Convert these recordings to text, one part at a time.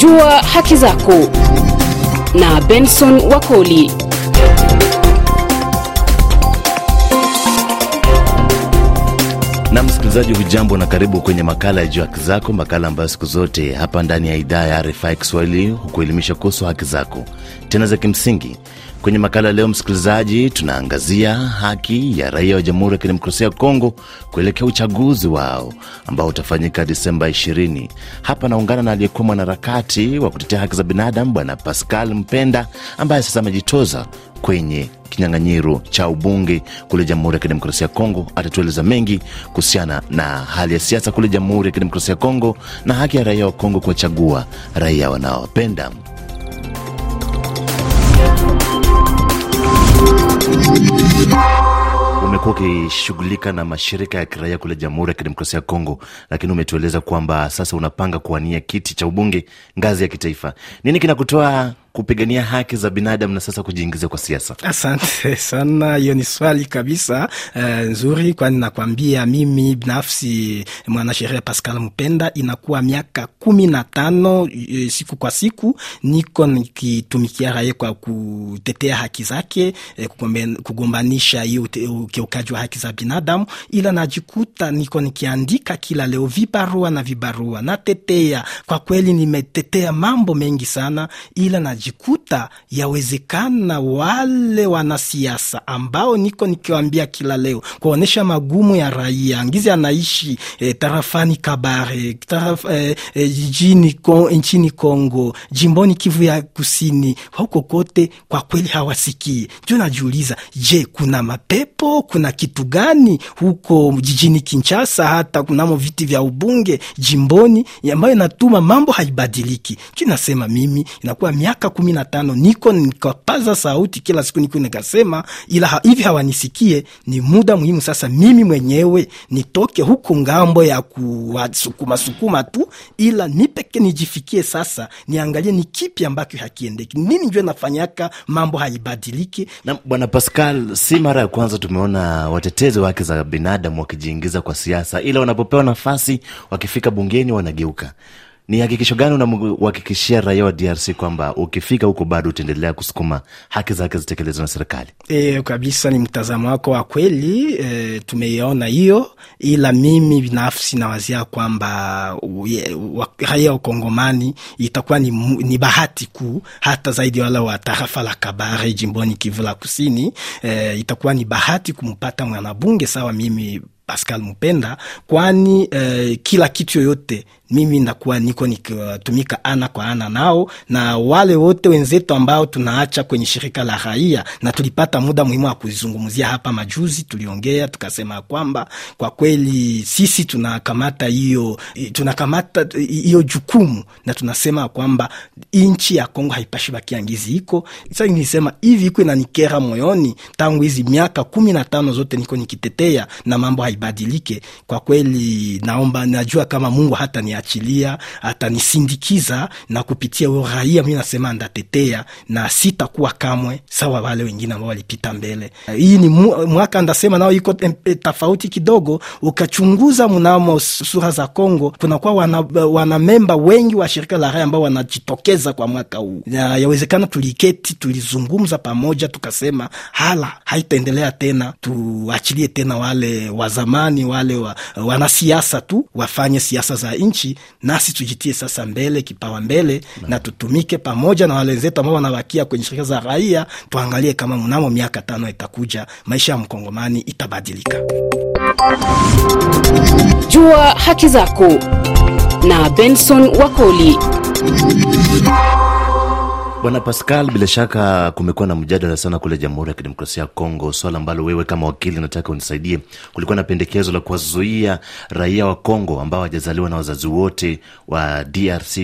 Jua haki zako na Benson Wakoli. na msikilizaji, hujambo na karibu kwenye makala ya Jua Haki Zako, makala ambayo siku zote hapa ndani ya idhaa ya RFI Kiswahili hukuelimisha kuhusu haki zako tena za kimsingi. Kwenye makala leo, msikilizaji, tunaangazia haki ya raia wa Jamhuri ya Kidemokrasia ya Kongo kuelekea uchaguzi wao ambao utafanyika Disemba 20. Hapa naungana na aliyekuwa mwanaharakati wa kutetea haki za binadamu Bwana Pascal Mpenda ambaye sasa amejitoza kwenye kinyang'anyiro cha ubunge kule Jamhuri ya Kidemokrasia ya Kongo. Atatueleza mengi kuhusiana na hali ya siasa kule Jamhuri ya Kidemokrasia ya Kongo na haki ya raia wa Kongo kuwachagua raia wanaowapenda. Umekuwa ukishughulika na mashirika ya kiraia kule Jamhuri ya Kidemokrasia ya Kongo, lakini umetueleza kwamba sasa unapanga kuwania kiti cha ubunge ngazi ya kitaifa. Nini kinakutoa kupigania haki za binadamu na sasa kujiingiza kwa siasa? Asante sana, hiyo ni swali kabisa uh, nzuri, kwani nakwambia mimi binafsi mwanasheria Pascal Mpenda inakuwa miaka kumi na tano e, siku kwa siku niko nikitumikia raia kwa kutetea haki zake e, kugombanisha hiyo ukiukaji wa haki za binadamu, ila najikuta niko nikiandika kila leo vibarua na vibarua, natetea kwa kweli, nimetetea mambo mengi sana, ila najikuta yawezekana wale wanasiasa ambao niko nikiwambia kila leo kuonyesha magumu ya raia ngizi anaishi eh, tarafani Kabare taraf, eh, eh, jijini kon, nchini Kongo jimboni Kivu ya Kusini, huko kote kwa kweli hawasikii. Ndio najiuliza, je, kuna mapepo kuna kitu gani huko jijini Kinshasa, hata kunamo viti vya ubunge jimboni ambayo inatuma mambo haibadiliki? Kinasema nasema mimi inakuwa miaka kumi na tano niko nikapaza sauti kila siku, niko nikasema, ila hivi hawanisikie. Ni muda muhimu sasa mimi mwenyewe nitoke huku ng'ambo ya kuwasukuma sukuma tu, ila nipeke nijifikie sasa, niangalie ni kipi ambacho hakiendeki, nini njue nafanyaka mambo haibadiliki. Na bwana Pascal, si mara ya kwanza tumeona watetezi wa haki za binadamu wakijiingiza kwa siasa, ila wanapopewa nafasi wakifika bungeni wanageuka. Ni hakikisho gani unamhakikishia raia wa DRC kwamba ukifika huko bado utaendelea kusukuma haki zake zitekelezwe na serikali? E, kabisa ni mtazamo wako wa kweli. E, tumeiona hiyo, ila mimi binafsi nawazia kwamba raia wa itakuwa ni, ni bahati kuu hata zaidi wala wa tarafa la Kabare jimboni Kivu la Kusini. E, itakuwa ni bahati kumpata mwanabunge sawa mimi Pascal Mpenda, kwani eh, kila kitu yoyote mimi ndakuwa niko nikitumika ana kwa ana nao na wale wote wenzetu ambao tunaacha kwenye shirika la raia, na tulipata muda muhimu wa kuzungumzia hapa majuzi. Tuliongea tukasema kwamba kwa kweli sisi tunakamata hiyo tunakamata hiyo jukumu na tunasema kwamba nchi ya Kongo haipashi bakia iko. Nilisema hivi iko inanikera moyoni tangu hizi miaka kumi na tano zote niko nikitetea na mambo haibadilike. Kwa kweli naomba, najua kama Mungu hata ni achilia atanisindikiza na kupitia huyo raia, mi nasema ndatetea na sitakuwa kamwe sawa wale wengine ambao walipita mbele. Hii ni mwaka ndasema nao iko tofauti kidogo. Ukachunguza mnamo sura za Kongo, kunakuwa wana, wana memba wengi wa shirika la raia ambao wanajitokeza kwa mwaka huu. Yawezekana tuliketi tulizungumza pamoja, tukasema hala haitaendelea tena, tuachilie tena wale wa zamani wale wa, wanasiasa tu wafanye siasa za nchi nasi tujitie sasa mbele kipawa mbele na, na tutumike pamoja na walenzetu ambao wanabakia kwenye shirika za raia. Tuangalie kama mnamo miaka tano itakuja maisha ya mkongomani itabadilika. Jua haki zako na Benson Wakoli. Bwana Pascal, bila shaka kumekuwa na mjadala sana kule Jamhuri ya Kidemokrasia ya Kongo, swala ambalo wewe kama wakili nataka unisaidie. Kulikuwa na pendekezo la kuwazuia raia wa Kongo ambao hawajazaliwa na wazazi wote wa DRC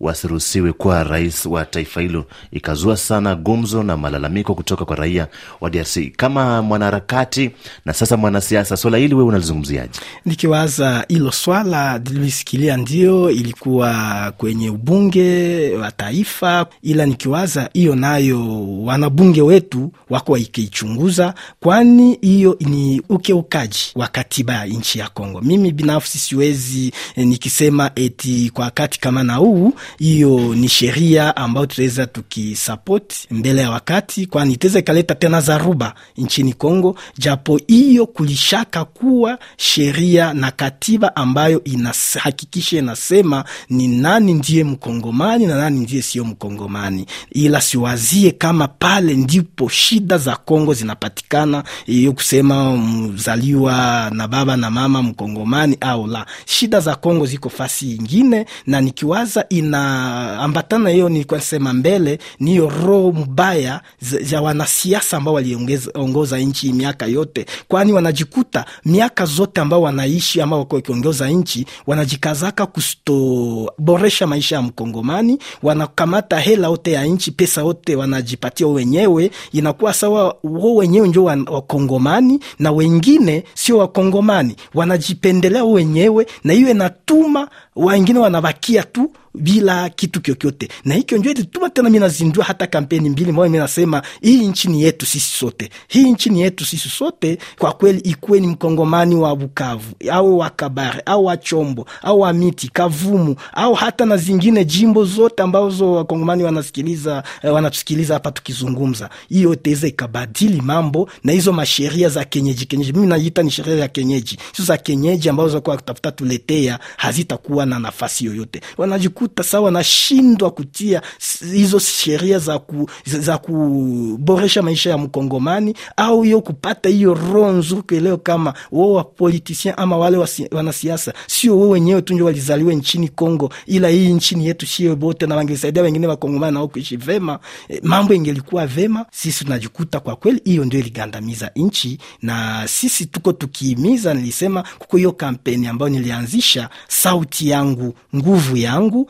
wasiruhusiwe kuwa rais wa taifa hilo, ikazua sana gumzo na malalamiko kutoka kwa raia wa DRC. Kama mwanaharakati na sasa mwanasiasa, swala hili wewe unalizungumziaje? Nikiwaza hilo swala lilisikilia, ndio ilikuwa kwenye ubunge wa taifa, ila nikiwaza hiyo nayo wanabunge wetu wako wakiichunguza, kwani hiyo ni ukeukaji wa katiba ya nchi ya Kongo. Mimi binafsi siwezi eh, nikisema eti kwa wakati kama na huu, hiyo ni sheria ambayo tutaweza tukisapoti mbele ya wakati, kwani itaweza ikaleta tena zaruba nchini Kongo, japo hiyo kulishaka kuwa sheria na katiba ambayo inahakikisha inasema ni nani ndiye mkongomani na nani ndiye sio mkongomani, ila siwazie kama pale ndipo shida za Kongo zinapatikana, hiyo kusema mzaliwa na baba na mama mkongomani au la. Shida za Kongo ziko fasi ingine, na nikiwaza inaambatana hiyo, nilikuwa nasema mbele ni hiyo roho mbaya za wanasiasa ambao waliongoza nchi miaka yote, kwani wanajikuta miaka zote ambao wanaishi ama wako wakiongoza nchi wanajikazaka kustoboresha maisha ya mkongomani, wanakamata hela yote ya nchi, pesa yote wanajipatia wenyewe, inakuwa sawa wao wenyewe njo wakongomani na wengine sio wakongomani, wanajipendelea wenyewe, na hiyo inatuma wengine wanabakia tu bila kitu kyokyote, na hikyo ndio ilituma tena minazindua hata kampeni mbili moja, minasema hii nchi ni yetu sisi sote, hii nchi ni yetu sisi sote. Kwa kweli, ikuwe ni mkongomani wa Bukavu au wa Kabare au wa Chombo au wa Miti, Kavumu au hata na zingine jimbo zote ambazo wakongomani wanasikiliza eh, wanatusikiliza hapa tukizungumza, hiyo teza ikabadili mambo na hizo masheria za kenyeji kenyeji, mimi naita ni sheria ya kenyeji, sio za kenyeji ambazo kwa kutafuta tuletea hazitakuwa na nafasi yoyote. Wanaji kuta sawa wanashindwa kutia hizo sheria za, ku, za kuboresha maisha ya mkongomani au hiyo kupata hiyo roho nzuri kuelewa kama wao wapolitisien ama wale wanasiasa sio wao wenyewe tu ndio walizaliwa nchini Kongo, ila hii nchini yetu sio bote, na wangesaidia wengine wakongomani nao kuishi vema, e, mambo ingelikuwa vema. Sisi tunajikuta kwa kweli hiyo ndio iligandamiza nchi, na sisi tuko tukiimiza, Nilisema kuko hiyo kampeni ambayo nilianzisha, sauti yangu nguvu yangu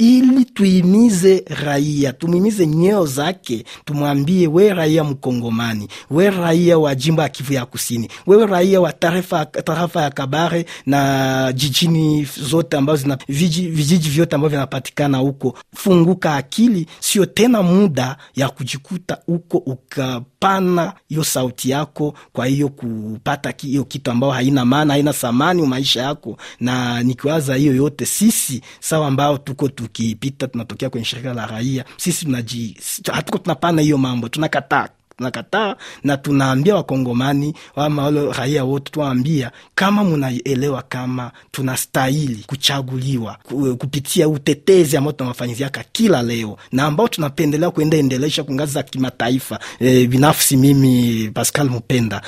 ili tuimize raia, tumuimize nyeo zake, tumwambie we raia Mkongomani, we raia wa jimbo ya Kivu ya Kusini, wewe raia wa tarafa, tarafa ya Kabare na jijini zote ambazo zina vijiji, vyote ambavyo vinapatikana huko, funguka akili, sio tena muda ya kujikuta huko ukapana hiyo sauti yako, kwa hiyo kupata hiyo kitu ambayo haina maana, haina thamani maisha yako. Na nikiwaza hiyo yote sisi sawa ambao tuko tukipita tunatokea kwenye shirika la raia, sisi tunaji hatuko tunapana hiyo mambo, tunakataa tunakataa na tunaambia wakongomani ama wale raia wote, tuwaambia kama munaelewa kama tunastahili kuchaguliwa kupitia utetezi ambao tunawafanyiziaka kila leo na ambao tunapendelea kuenda endelesha kungazi za kimataifa. E, binafsi mimi Pascal Mupenda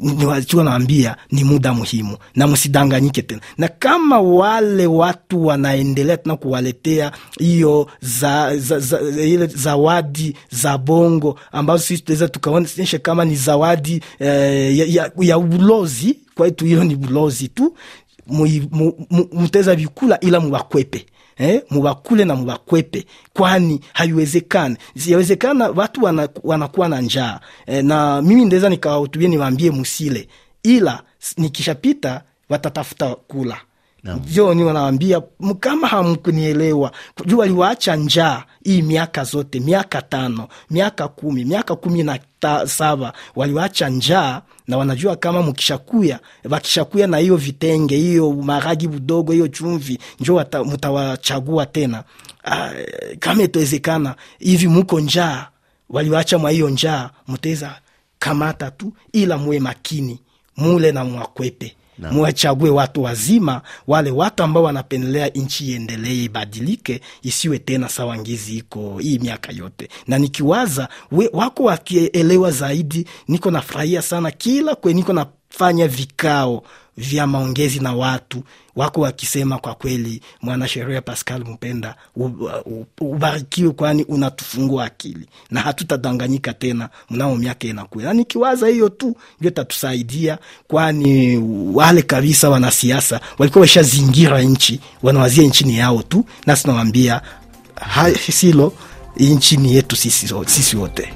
niwachiwa naambia ni muda muhimu na msidanganyike tena, na kama wale watu wanaendelea tena kuwaletea hiyo za, za, za, zawadi za bongo ambazo sisi tunaweza tukaonyesha kama ni zawadi eh, ya, ya, ya ulozi. Kwetu, hiyo ni ulozi tu, muteza vikula ila muwakwepe Eh, mubakule na mubakwepe, kwani haiwezekani. Yawezekana watu wana, wanakuwa na njaa eh, na mimi ndeza nikawahutubia niwaambie musile, ila nikishapita watatafuta kula ndio ni wanawambia kama hamkunielewa, jua waliwaacha njaa hii miaka zote, miaka tano, miaka kumi, miaka kumi na ta, saba waliwacha njaa, na wanajua kama mkishakuya wakishakuya na hiyo vitenge hiyo maragi budogo hiyo chumvi, njo mtawachagua tena. Uh, kama itawezekana hivi muko njaa, waliwacha mwa hiyo njaa, mutaweza kamata tu, ila muwe makini mule na mwakwepe. Muwachague watu wazima, wale watu ambao wanapendelea nchi iendelee ibadilike, isiwe tena sawa ngizi iko hii miaka yote. Na nikiwaza we, wako wakielewa zaidi, niko nafurahia sana kila kwe niko nafanya vikao vya maongezi na watu wako wakisema, kwa kweli mwanasheria Pascal Mpenda ubarikiwe, kwani unatufungua akili na hatutadanganyika tena mnamo miaka inakuya. Na nikiwaza hiyo tu ndio tatusaidia, kwani wale kabisa wanasiasa walikuwa washazingira nchi, wanawazia nchini yao tu, nasi nawambia silo nchi ni yetu sisi wote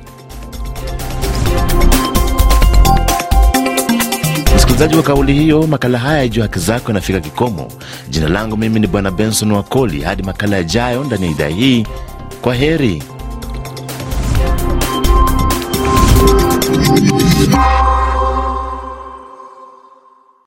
Msikilizaji kwa kauli hiyo, makala haya juu haki zako yanafika kikomo. Jina langu mimi ni Bwana Benson Wakoli. Hadi makala yajayo ndani ya idhaa hii, kwa heri.